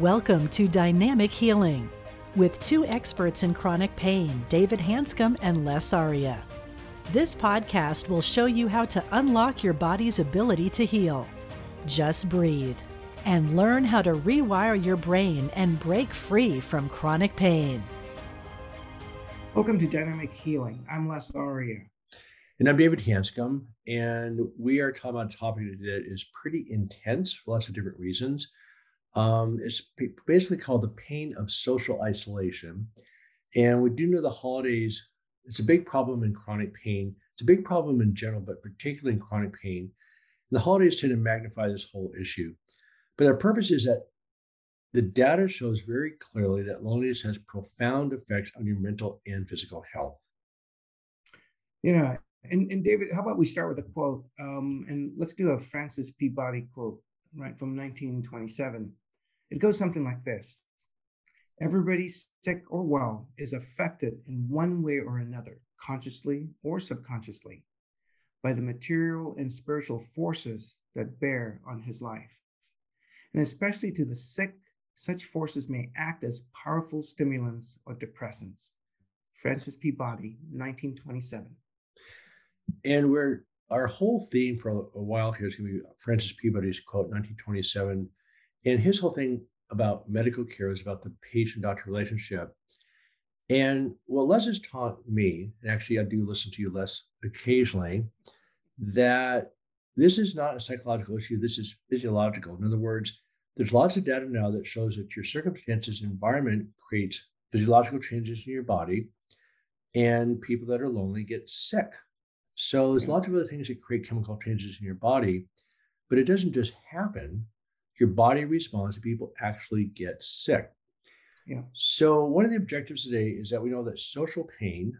Welcome to Dynamic Healing with two experts in chronic pain, David Hanscom and Les Aaron. This podcast will show you how to unlock your body's ability to heal. Just breathe and learn how to rewire your brain and break free from chronic pain. Welcome to Dynamic Healing. I'm Les Aaron. And I'm David Hanscom, and we are talking about a topic that is pretty intense for lots of different reasons. Um, it's basically called the pain of social isolation. And we do know the holidays, it's a big problem in chronic pain. It's a big problem in general, but particularly in chronic pain. And the holidays tend to magnify this whole issue. But our purpose is that the data shows very clearly that loneliness has profound effects on your mental and physical health. Yeah. And, and David, how about we start with a quote? Um, and let's do a Francis Peabody quote, right, from 1927. It goes something like this Everybody, sick or well, is affected in one way or another, consciously or subconsciously, by the material and spiritual forces that bear on his life. And especially to the sick, such forces may act as powerful stimulants or depressants. Francis Peabody, 1927. And we're our whole theme for a while here is going to be Francis Peabody's quote, 1927 and his whole thing about medical care is about the patient doctor relationship. And what Les has taught me, and actually I do listen to you Les occasionally, that this is not a psychological issue, this is physiological. In other words, there's lots of data now that shows that your circumstances environment creates physiological changes in your body, and people that are lonely get sick. So there's lots of other things that create chemical changes in your body, but it doesn't just happen your body responds to people actually get sick. Yeah. So one of the objectives today is that we know that social pain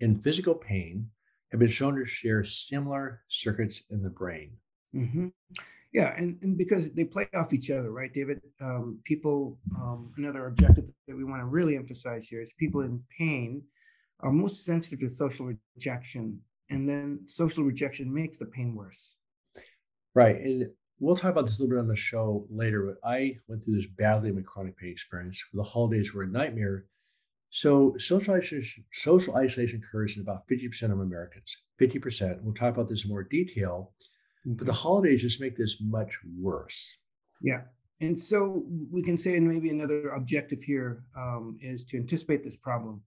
and physical pain have been shown to share similar circuits in the brain. Mm-hmm. Yeah, and, and because they play off each other, right, David? Um, people, um, another objective that we want to really emphasize here is people in pain are most sensitive to social rejection, and then social rejection makes the pain worse. Right, and we'll talk about this a little bit on the show later, but I went through this badly in my chronic pain experience. The holidays were a nightmare. So social isolation, social isolation occurs in about 50% of Americans. 50%. We'll talk about this in more detail. Mm-hmm. But the holidays just make this much worse. Yeah. And so we can say, and maybe another objective here um, is to anticipate this problem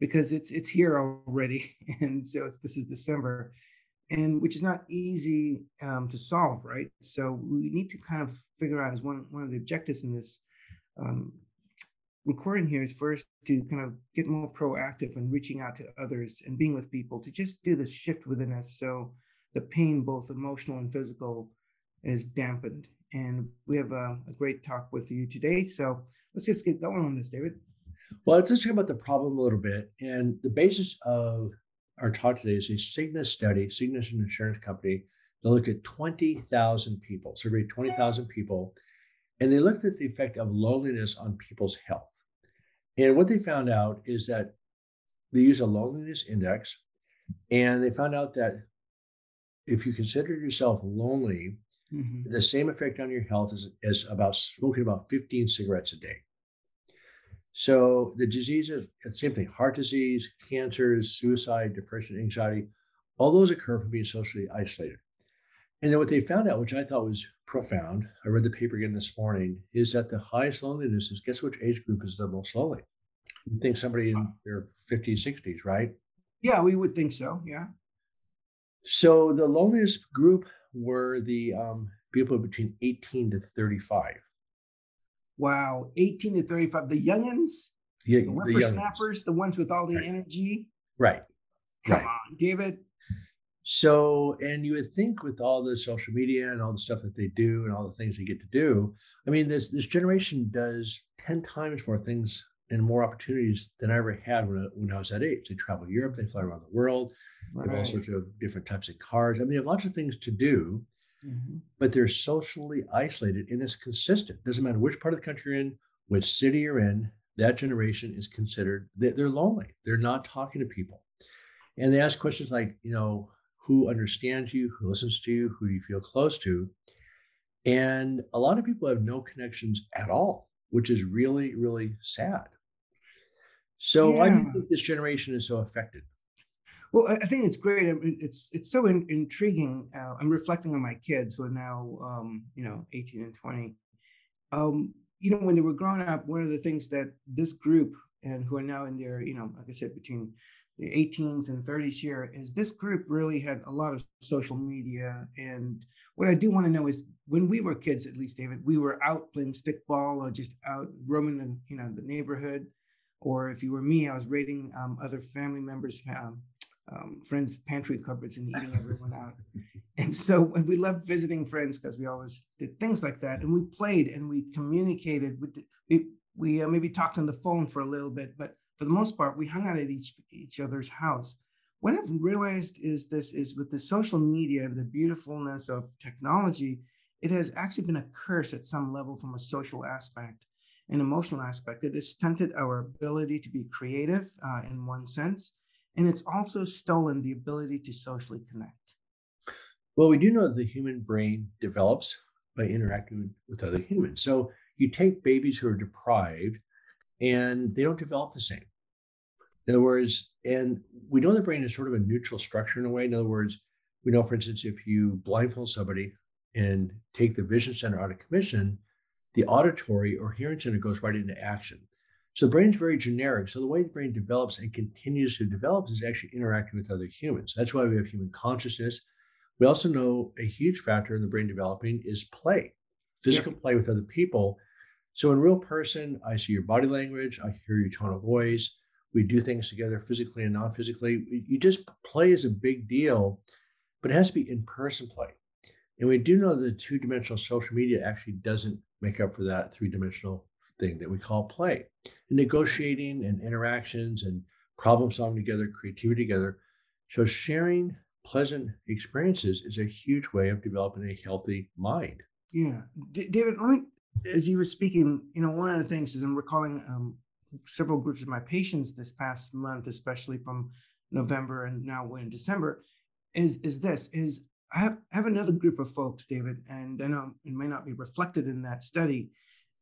because it's it's here already, and so this is December, and which is not easy um, to solve, right? So we need to kind of figure out as one one of the objectives in this um, recording here is first to kind of get more proactive and reaching out to others and being with people to just do this shift within us so the pain, both emotional and physical, is dampened. And we have a, a great talk with you today. So let's just get going on this, David. Well, let's talk about the problem a little bit. And the basis of our talk today is a Cigna study. Cigna is an insurance company. They looked at 20,000 people, surveyed 20,000 people, and they looked at the effect of loneliness on people's health. And what they found out is that they used a loneliness index, and they found out that if you consider yourself lonely, Mm-hmm. The same effect on your health as, as about smoking about 15 cigarettes a day. So the diseases, the same thing, heart disease, cancers, suicide, depression, anxiety, all those occur from being socially isolated. And then what they found out, which I thought was profound, I read the paper again this morning, is that the highest loneliness is guess which age group is the most lonely? You think somebody in their 50s, 60s, right? Yeah, we would think so. Yeah. So the loneliest group were the um, people between 18 to 35. Wow, 18 to 35. The youngins? Yeah, the whippersnappers, the ones with all the right. energy. Right. Come right. on, David. So, and you would think with all the social media and all the stuff that they do and all the things they get to do, I mean, this this generation does 10 times more things and more opportunities than I ever had when I, when I was that age. They travel Europe, they fly around the world, right. they have all sorts of different types of cars. I mean, they have lots of things to do, mm-hmm. but they're socially isolated and it's consistent. Doesn't matter which part of the country you're in, which city you're in, that generation is considered, they're lonely. They're not talking to people. And they ask questions like, you know, who understands you, who listens to you, who do you feel close to? And a lot of people have no connections at all, which is really, really sad. So yeah. why do you think this generation is so affected? Well, I think it's great. It's it's so in, intriguing. Uh, I'm reflecting on my kids who are now, um, you know, 18 and 20. Um, you know, when they were growing up, one of the things that this group and who are now in their, you know, like I said, between the 18s and 30s here is this group really had a lot of social media. And what I do want to know is when we were kids, at least, David, we were out playing stickball or just out roaming in, you know, the neighborhood. Or if you were me, I was raiding um, other family members' um, um, friends' pantry cupboards and eating everyone out. And so we loved visiting friends because we always did things like that. And we played and we communicated. With the, we we uh, maybe talked on the phone for a little bit, but for the most part, we hung out at each each other's house. What I've realized is this is with the social media and the beautifulness of technology, it has actually been a curse at some level from a social aspect and emotional aspect. It has stunted our ability to be creative uh, in one sense, and it's also stolen the ability to socially connect. Well, we do know that the human brain develops by interacting with other humans. So you take babies who are deprived and they don't develop the same. In other words, and we know the brain is sort of a neutral structure in a way. In other words, we know, for instance, if you blindfold somebody and take the vision center out of commission, the auditory or hearing center goes right into action. So the brain's very generic. So the way the brain develops and continues to develop is actually interacting with other humans. That's why we have human consciousness. We also know a huge factor in the brain developing is play, physical yeah. play with other people. So in real person, I see your body language, I hear your tone of voice. We do things together physically and non-physically. You just play is a big deal, but it has to be in-person play. And we do know that two-dimensional social media actually doesn't make up for that three-dimensional thing that we call play. And negotiating and interactions and problem solving together, creativity together. So sharing pleasant experiences is a huge way of developing a healthy mind. Yeah. D- David, let me as you were speaking, you know, one of the things is I'm recalling um, several groups of my patients this past month, especially from November and now we're in December, is is this is I have, I have another group of folks, David, and I know it may not be reflected in that study,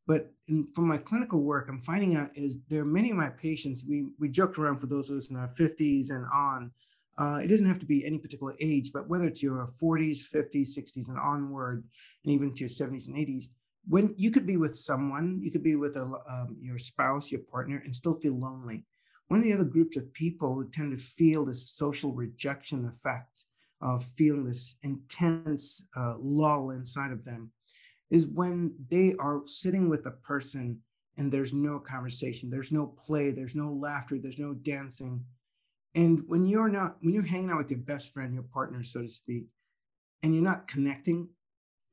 but in, from my clinical work, I'm finding out is there are many of my patients. We we joked around for those of us in our 50s and on. Uh, it doesn't have to be any particular age, but whether it's your 40s, 50s, 60s, and onward, and even to your 70s and 80s, when you could be with someone, you could be with a, um, your spouse, your partner, and still feel lonely. One of the other groups of people who tend to feel this social rejection effect of feeling this intense uh, lull inside of them is when they are sitting with a person and there's no conversation, there's no play, there's no laughter, there's no dancing. And when you're not, when you're hanging out with your best friend, your partner, so to speak, and you're not connecting,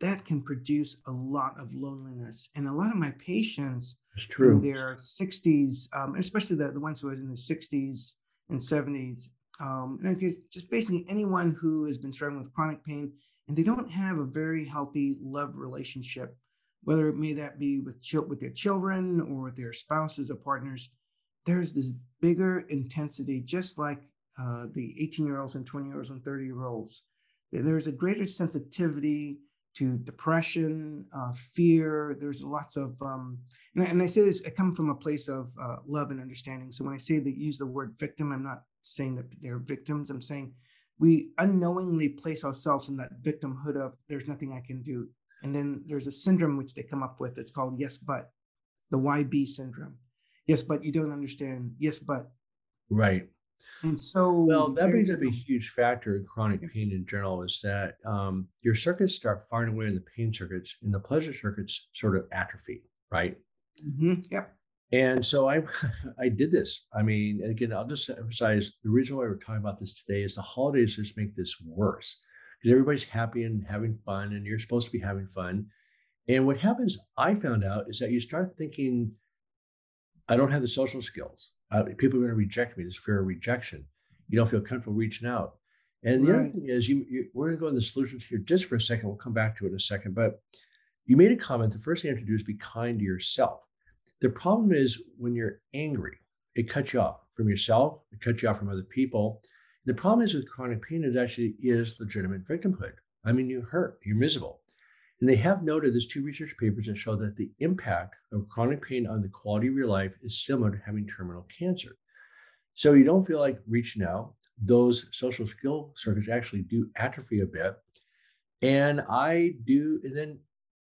that can produce a lot of loneliness. And a lot of my patients true, in their 60s, um, especially the, the ones who are in the 60s and 70s, um, and just basically anyone who has been struggling with chronic pain and they don't have a very healthy love relationship, whether it may that be with with their children or with their spouses or partners, there's this bigger intensity, just like uh, the 18 year olds and 20 year olds and 30 year olds. There's a greater sensitivity to depression, uh, fear. There's lots of, um, and, I, and, I, say this, I come from a place of uh, love and understanding. So when I say that use the word victim, I'm not saying that they're victims. I'm saying we unknowingly place ourselves in that victimhood of there's nothing I can do. And then there's a syndrome which they come up with. It's called yes, but the YB syndrome. Yes, but you don't understand. Yes, but. Right. And so, well, that brings up a huge factor in chronic pain in general is that um, your circuits start firing away in the pain circuits, and the pleasure circuits sort of atrophy, right? Mm-hmm. Yep. And so I, I did this. I mean, again, I'll just emphasize the reason why we're talking about this today is the holidays just make this worse because everybody's happy and having fun, and you're supposed to be having fun. And what happens, I found out, is that you start thinking, I don't have the social skills uh, people are going to reject me. This fear of rejection. You don't feel comfortable reaching out. And the right. other thing is, you, you, we're going to go in the solutions here just for a second. We'll come back to it in a second. But you made a comment. The first thing you have to do is be kind to yourself. The problem is when you're angry, it cuts you off from yourself. It cuts you off from other people. The problem is with chronic pain, it actually is legitimate victimhood. I mean, you hurt, you're miserable. And they have noted there's two research papers that show that the impact of chronic pain on the quality of your life is similar to having terminal cancer. So you don't feel like reaching out. Those social skill circuits actually do atrophy a bit. And I do, and then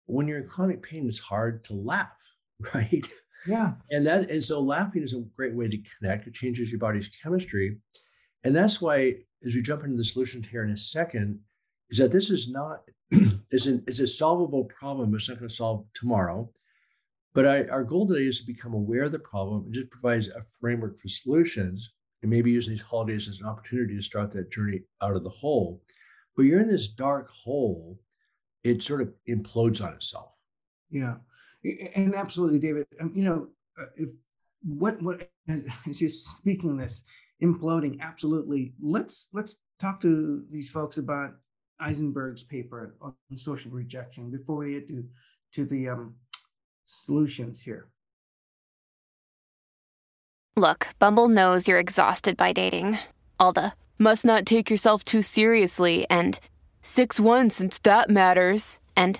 when you're in chronic pain, it's hard to laugh, right? Yeah. And that and so laughing is a great way to connect. It changes your body's chemistry. And that's why, as we jump into the solution here in a second, is that this is not is, an, is a solvable problem. It's not going to solve tomorrow. But I, our goal today is to become aware of the problem and just provides a framework for solutions and maybe using these holidays as an opportunity to start that journey out of the hole. But you're in this dark hole, it sort of implodes on itself. Yeah. And absolutely, David. Um, you know, uh, if what what as you're speaking this imploding, absolutely. Let's let's talk to these folks about Eisenberger's paper on social rejection before we get to, to the um, solutions here. Look, Bumble knows you're exhausted by dating. All the must not take yourself too seriously and 6 1 since that matters. And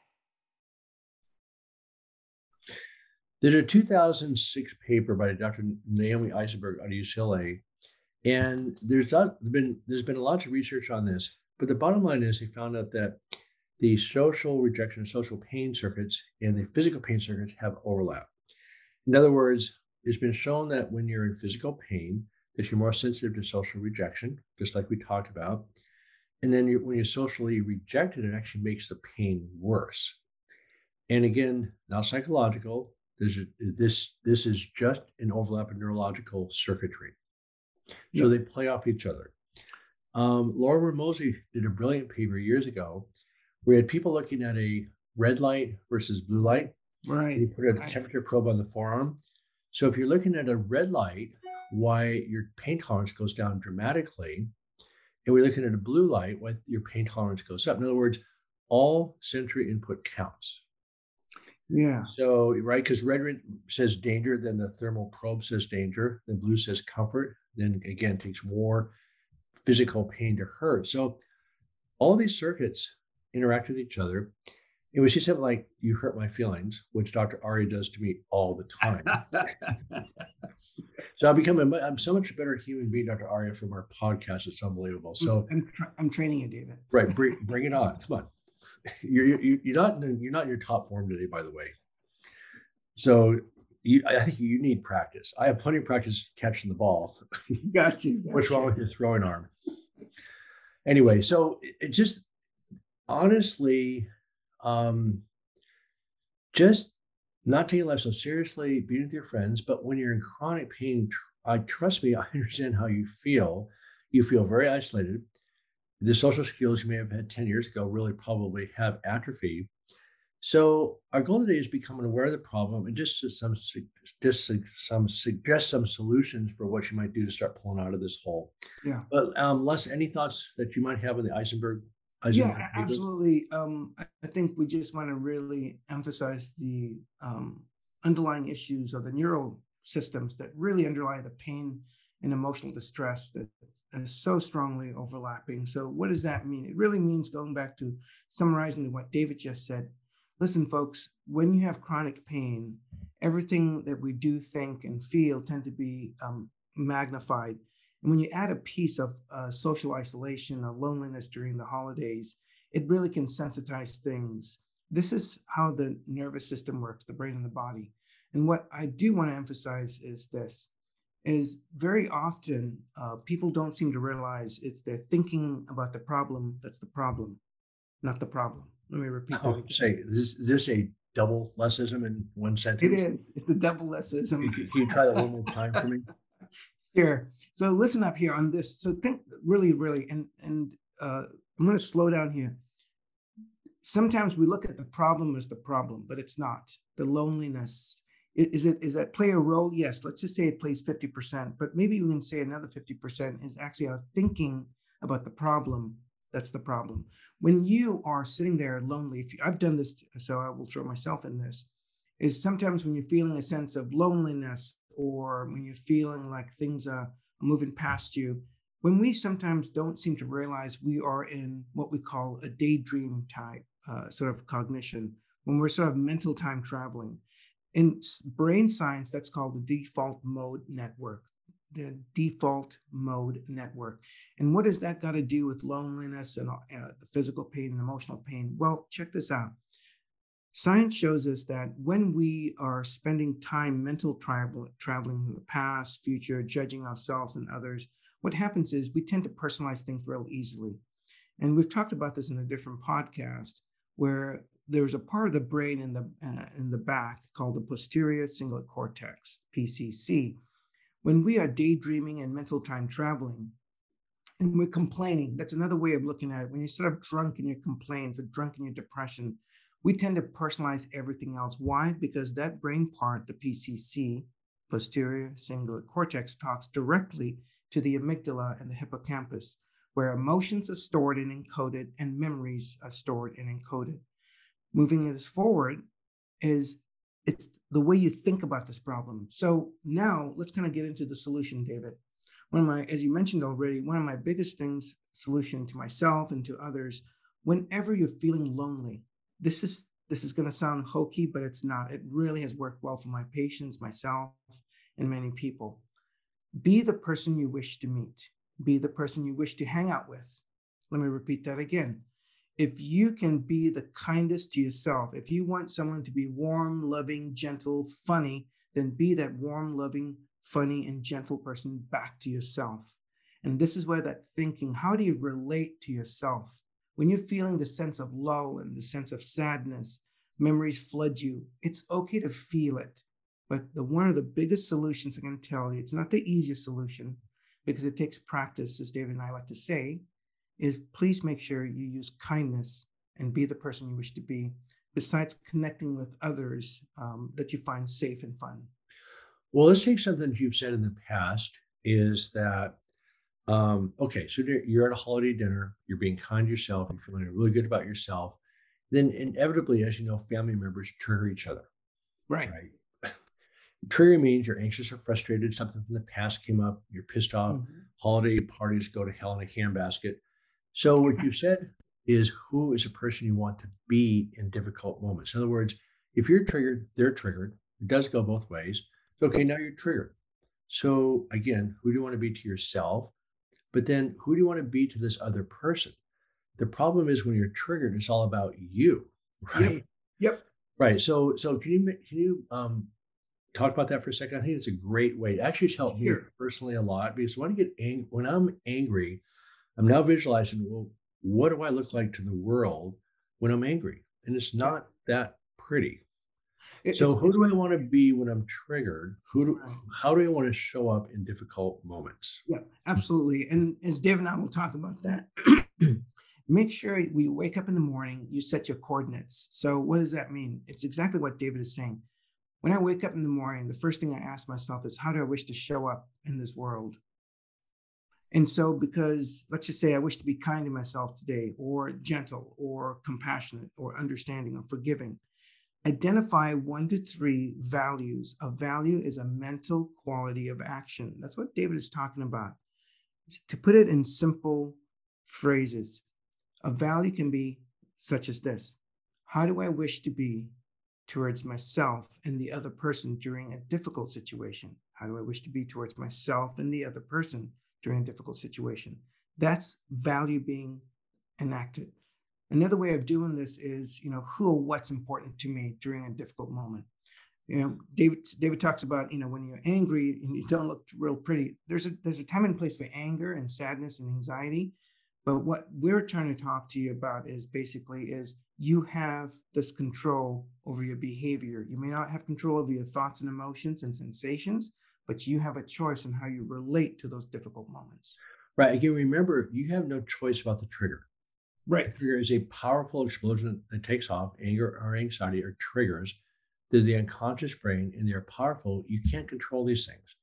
There's a 2006 paper by Dr. Naomi Eisenberger out of UCLA, and there's been there's been a lot of research on this. But the bottom line is they found out that the social rejection, social pain circuits, and the physical pain circuits have overlap. In other words, it's been shown that when you're in physical pain, that you're more sensitive to social rejection, just like we talked about. And then you're, when you're socially rejected, it actually makes the pain worse. And again, not psychological. This this this is just an overlap of neurological circuitry. So they play off each other. Um, Lorimer Moseley did a brilliant paper years ago we had people looking at a red light versus blue light. Right. You put a temperature probe on the forearm. So if you're looking at a red light, why your pain tolerance goes down dramatically. And we're looking at a blue light, why your pain tolerance goes up. In other words, all sensory input counts. Yeah. So, right, because red says danger, then the thermal probe says danger, then blue says comfort, then again takes more physical pain to hurt. So, all these circuits interact with each other. And we see something like "You hurt my feelings," which Dr. Aaron does to me all the time. so I become a, I'm so much better human being, Dr. Aaron, from our podcast. It's unbelievable. So I'm, tra- I'm training you, David. Right, bring, bring it on. Come on. You're, you're you're not you're not in your top form today, by the way. So you, I think you need practice. I have plenty of practice catching the ball. Got you. What's wrong with your throwing arm? anyway, so it, it just honestly, um, just not taking life so seriously, being with your friends. But when you're in chronic pain, I trust me, I understand how you feel. You feel very isolated. The social skills you may have had 10 years ago really probably have atrophy. So our goal today is becoming aware of the problem and just some just some suggest some solutions for what you might do to start pulling out of this hole. Yeah. But um, Les, any thoughts that you might have on the Eisenberger? Eisenberger yeah, absolutely. Um, I think we just want to really emphasize the um, underlying issues of the neural systems that really underlie the pain and emotional distress that so strongly overlapping. So, what does that mean? It really means going back to summarizing what David just said listen, folks, when you have chronic pain, everything that we do, think, and feel tend to be um, magnified. And when you add a piece of uh, social isolation or loneliness during the holidays, it really can sensitize things. This is how the nervous system works, the brain and the body. And what I do want to emphasize is this is very often uh, people don't seem to realize it's their thinking about the problem that's the problem, not the problem. Let me repeat oh, that. Say, is this a double lessism in one sentence? It is. It's a double lessism. Can you try that one more time for me? Here. So listen up here on this. So think really, really, and and uh, I'm going to slow down here. Sometimes we look at the problem as the problem, but it's not. The loneliness is it is that play a role? Yes. Let's just say it plays 50%, but maybe we can say another 50% is actually our thinking about the problem that's the problem. When you are sitting there lonely, if you, I've done this, so I will throw myself in this, is sometimes when you're feeling a sense of loneliness or when you're feeling like things are moving past you, when we sometimes don't seem to realize we are in what we call a daydream type uh, sort of cognition, when we're sort of mental time traveling. In brain science, that's called the default mode network the default mode network. And what has that got to do with loneliness and uh, physical pain and emotional pain? Well, check this out. Science shows us that when we are spending time mental travel, traveling in the past, future, judging ourselves and others, what happens is we tend to personalize things real easily. And we've talked about this in a different podcast where there's a part of the brain in the uh, in the back called the posterior cingulate cortex, PCC, when we are daydreaming and mental time traveling, and we're complaining, that's another way of looking at it. When you're sort of drunk in your complaints or drunk in your depression, we tend to personalize everything else. Why? Because that brain part, the PCC, posterior cingulate cortex, talks directly to the amygdala and the hippocampus, where emotions are stored and encoded and memories are stored and encoded. Moving this forward is it's the way you think about this problem. So now let's kind of get into the solution, David. One of my, as you mentioned already, one of my biggest things, solution to myself and to others, whenever you're feeling lonely, this is this is going to sound hokey, but it's not. It really has worked well for my patients, myself, and many people. Be the person you wish to meet. Be the person you wish to hang out with. Let me repeat that again if you can be the kindest to yourself, if you want someone to be warm, loving, gentle, funny, then be that warm, loving, funny, and gentle person back to yourself. And this is where that thinking, how do you relate to yourself? When you're feeling the sense of lull and the sense of sadness, memories flood you, it's okay to feel it. But the one of the biggest solutions I can tell you, it's not the easiest solution because it takes practice, as David and I like to say, is please make sure you use kindness and be the person you wish to be, besides connecting with others um, that you find safe and fun. Well, let's take something you've said in the past is that, um, okay, so you're at a holiday dinner, you're being kind to yourself, you're feeling really good about yourself. Then, inevitably, as you know, family members trigger each other. Right. Right. Trigger means you're anxious or frustrated, something from the past came up, you're pissed off. Mm-hmm. Holiday parties go to hell in a handbasket. So what you said is who is a person you want to be in difficult moments. In other words, if you're triggered, they're triggered. It does go both ways. Okay, now you're triggered. So again, who do you want to be to yourself? But then who do you want to be to this other person? The problem is when you're triggered, it's all about you, right? Yep. yep. Right. So so can you can you um talk about that for a second? I think it's a great way. It actually helped me personally a lot because when I get angry, when I'm angry, I'm now visualizing, well, what do I look like to the world when I'm angry? And it's not that pretty. So who do I want to be when I'm triggered? Who do how do I want to show up in difficult moments? Yeah, absolutely. And as Dave and I will talk about that, make sure we wake up in the morning, you set your coordinates. So what does that mean? It's exactly what David is saying. When I wake up in the morning, the first thing I ask myself is, how do I wish to show up in this world? And so, because let's just say I wish to be kind to myself today, or gentle, or compassionate, or understanding, or forgiving, identify one to three values. A value is a mental quality of action. That's what David is talking about. To put it in simple phrases, a value can be such as this How do I wish to be towards myself and the other person during a difficult situation? How do I wish to be towards myself and the other person during a difficult situation. That's value being enacted. Another way of doing this is, you know, who or what's important to me during a difficult moment. You know, David David talks about, you know, when you're angry and you don't look real pretty. There's a there's a time and place for anger and sadness and anxiety. But what we're trying to talk to you about is basically is you have this control over your behavior. You may not have control over your thoughts and emotions and sensations, but you have a choice in how you relate to those difficult moments. Right. Again, remember, you have no choice about the trigger. Right. The trigger is a powerful explosion that takes off. Anger or anxiety are triggers. They're the unconscious brain and they're powerful. You can't control these things,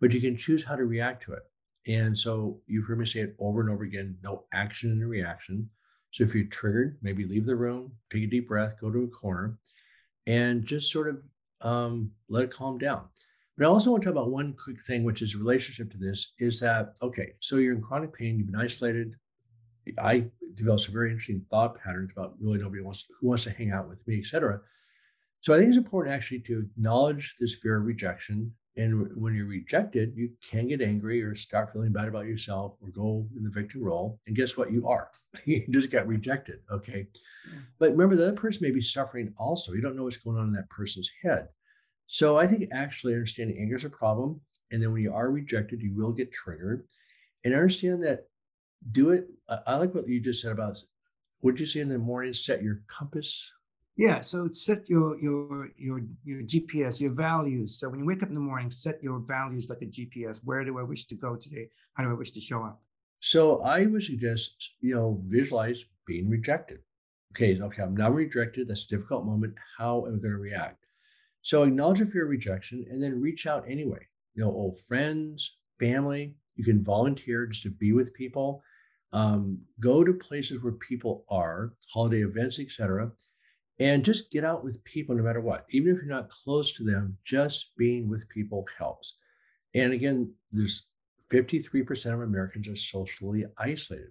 but you can choose how to react to it. And so you've heard me say it over and over again no action and reaction. So if you're triggered, maybe leave the room, take a deep breath, go to a corner, and just sort of um, let it calm down. But I also want to talk about one quick thing, which is relationship to this, is that okay, so you're in chronic pain, you've been isolated. I developed some very interesting thought patterns about really nobody wants who wants to hang out with me, et cetera. So I think it's important actually to acknowledge this fear of rejection. And when you're rejected, you can get angry or start feeling bad about yourself or go in the victim role. And guess what? You are. you just got rejected. Okay. But remember, the other person may be suffering also. You don't know what's going on in that person's head. So I think actually understanding anger is a problem. And then when you are rejected, you will get triggered. And understand that do it. I like what you just said about what you say in the morning? Set your compass. Yeah, so set your your your your GPS, your values. So when you wake up in the morning, set your values like a GPS. Where do I wish to go today? How do I wish to show up? So I would suggest, you know, visualize being rejected. Okay, okay, I'm now rejected. That's a difficult moment. How am I going to react? So acknowledge a fear of rejection and then reach out anyway. You know, old friends, family, you can volunteer just to be with people. Um, go to places where people are, holiday events, etc., and just get out with people no matter what. Even if you're not close to them, just being with people helps. And again, there's 53% of Americans are socially isolated.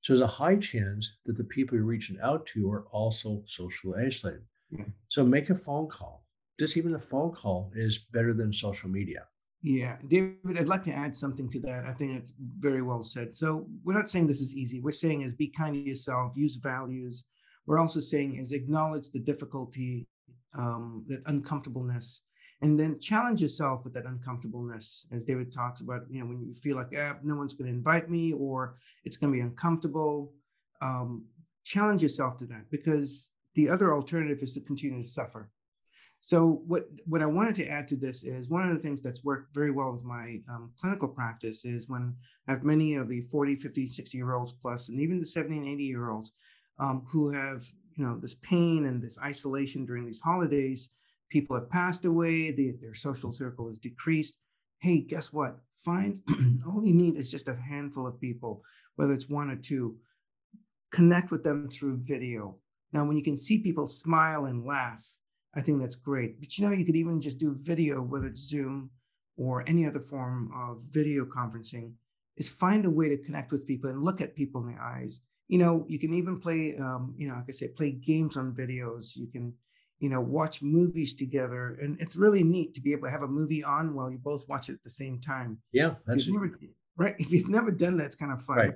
So there's a high chance that the people you're reaching out to are also socially isolated. Yeah. So make a phone call just even a phone call is better than social media. Yeah, David, I'd like to add something to that. I think it's very well said. So we're not saying this is easy. We're saying is be kind to yourself, use values. We're also saying is acknowledge the difficulty, um, that uncomfortableness, and then challenge yourself with that uncomfortableness. As David talks about, you know, when you feel like eh, no one's going to invite me or it's going to be uncomfortable, um, challenge yourself to that because the other alternative is to continue to suffer so what what I wanted to add to this is one of the things that's worked very well with my um, clinical practice is when I have many of the 40, 50, 60 year olds plus, and even the 70 and 80 year olds um, who have you know this pain and this isolation during these holidays. People have passed away. their social circle is decreased. Hey, guess what? Find all you need is just a handful of people, whether it's one or two. Connect with them through video. Now, when you can see people smile and laugh, I think that's great. But you know, you could even just do video, whether it's Zoom or any other form of video conferencing, is find a way to connect with people and look at people in the eyes. You know, you can even play, um, you know, like I said, play games on videos. You can, you know, watch movies together, and it's really neat to be able to have a movie on while you both watch it at the same time. Yeah, that's never, right. If you've never done that, it's kind of fun. Right.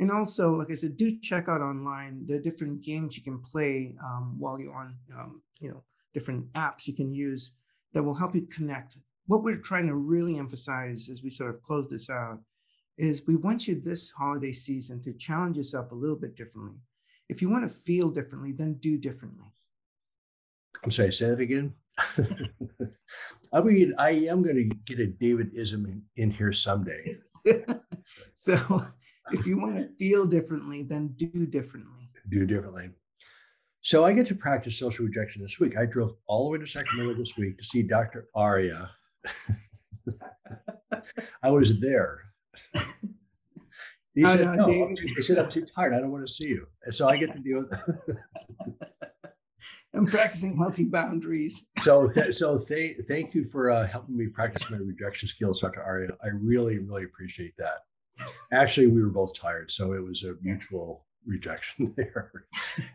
And also, like I said, do check out online the different games you can play um, while you're on, um, you know, different apps you can use that will help you connect. What we're trying to really emphasize as we sort of close this out is we want you this holiday season to challenge yourself a little bit differently. If you want to feel differently, then do differently. I'm sorry, say that again. I mean, I am going to get a David ism in, in here someday. so if you want to feel differently, then do differently. Do differently. So I get to practice social rejection this week. I drove all the way to Sacramento this week to see Dr. Aaron. I was there. He said, no, he said, I'm too tired. I don't want to see you. And so I get to deal with I'm practicing healthy boundaries. so, so th- thank you for uh, helping me practice my rejection skills, Dr. Aaron. I really, really appreciate that. Actually, we were both tired, so it was a mutual rejection there.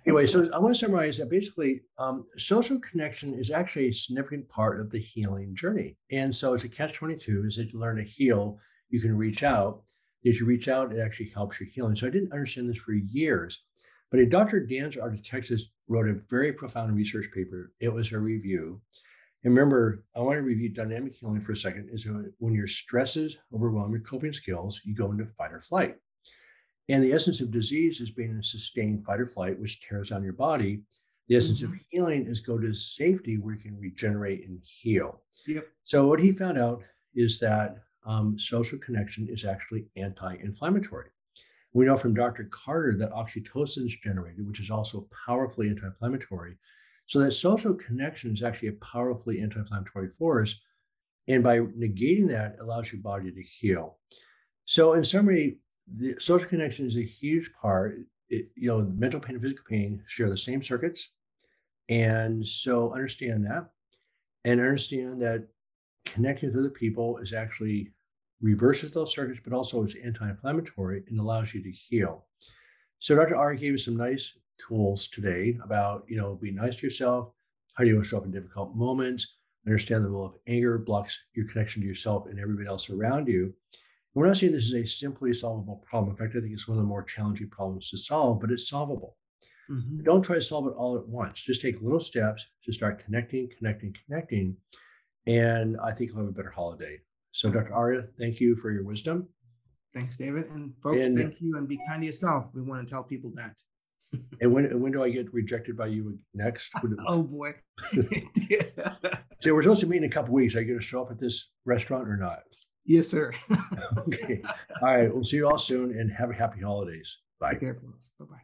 anyway, so I want to summarize that basically, um, social connection is actually a significant part of the healing journey. And so, it's a catch 22 is that you learn to heal, you can reach out. As you reach out, it actually helps your healing. So, I didn't understand this for years. But a Dr. Dantzer out of Texas wrote a very profound research paper. It was a review. And remember, I want to review dynamic healing for a second. Is when your stresses overwhelm your coping skills, you go into fight or flight. And the essence of disease is being in a sustained fight or flight, which tears down your body. The essence mm-hmm. of healing is go to safety where you can regenerate and heal. Yep. So what he found out is that um, social connection is actually anti-inflammatory. We know from Dr. Carter that oxytocin is generated, which is also powerfully anti-inflammatory. So that social connection is actually a powerfully anti-inflammatory force. And by negating that, allows your body to heal. So in summary, the social connection is a huge part. It, you know, mental pain and physical pain share the same circuits. And so understand that and understand that connecting with other people is actually reverses those circuits, but also is anti-inflammatory and allows you to heal. So Dr. R gave us some nice tools today about, you know, be nice to yourself. How do you show up in difficult moments? Understand the role of anger blocks your connection to yourself and everybody else around you. We're not saying this is a simply solvable problem. In fact, I think it's one of the more challenging problems to solve, but it's solvable. Mm-hmm. Don't try to solve it all at once. Just take little steps to start connecting, connecting, connecting. And I think you'll have a better holiday. So, Dr. Aaron, thank you for your wisdom. Thanks, David. And folks, and, thank you and be kind to yourself. We want to tell people that. and when when do I get rejected by you next? oh boy. so we're supposed to meet in a couple weeks. Are you going to show up at this restaurant or not? Yes, sir. okay. All right. We'll see you all soon and have a happy holidays. Bye. Take care, folks. Bye bye.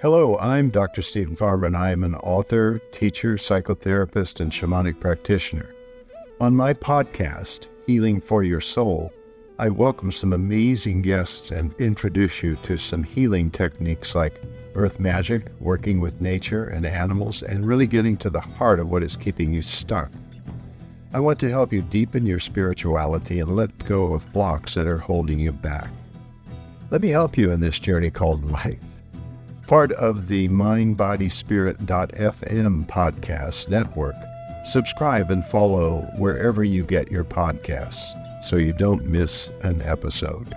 Hello, I'm Dr. Stephen Farber, and I am an author, teacher, psychotherapist, and shamanic practitioner. On my podcast, Healing for Your Soul, I welcome some amazing guests and introduce you to some healing techniques like earth magic, working with nature and animals, and really getting to the heart of what is keeping you stuck. I want to help you deepen your spirituality and let go of blocks that are holding you back. Let me help you in this journey called life part of the mindbodyspirit.fm podcast network. Subscribe and follow wherever you get your podcasts so you don't miss an episode.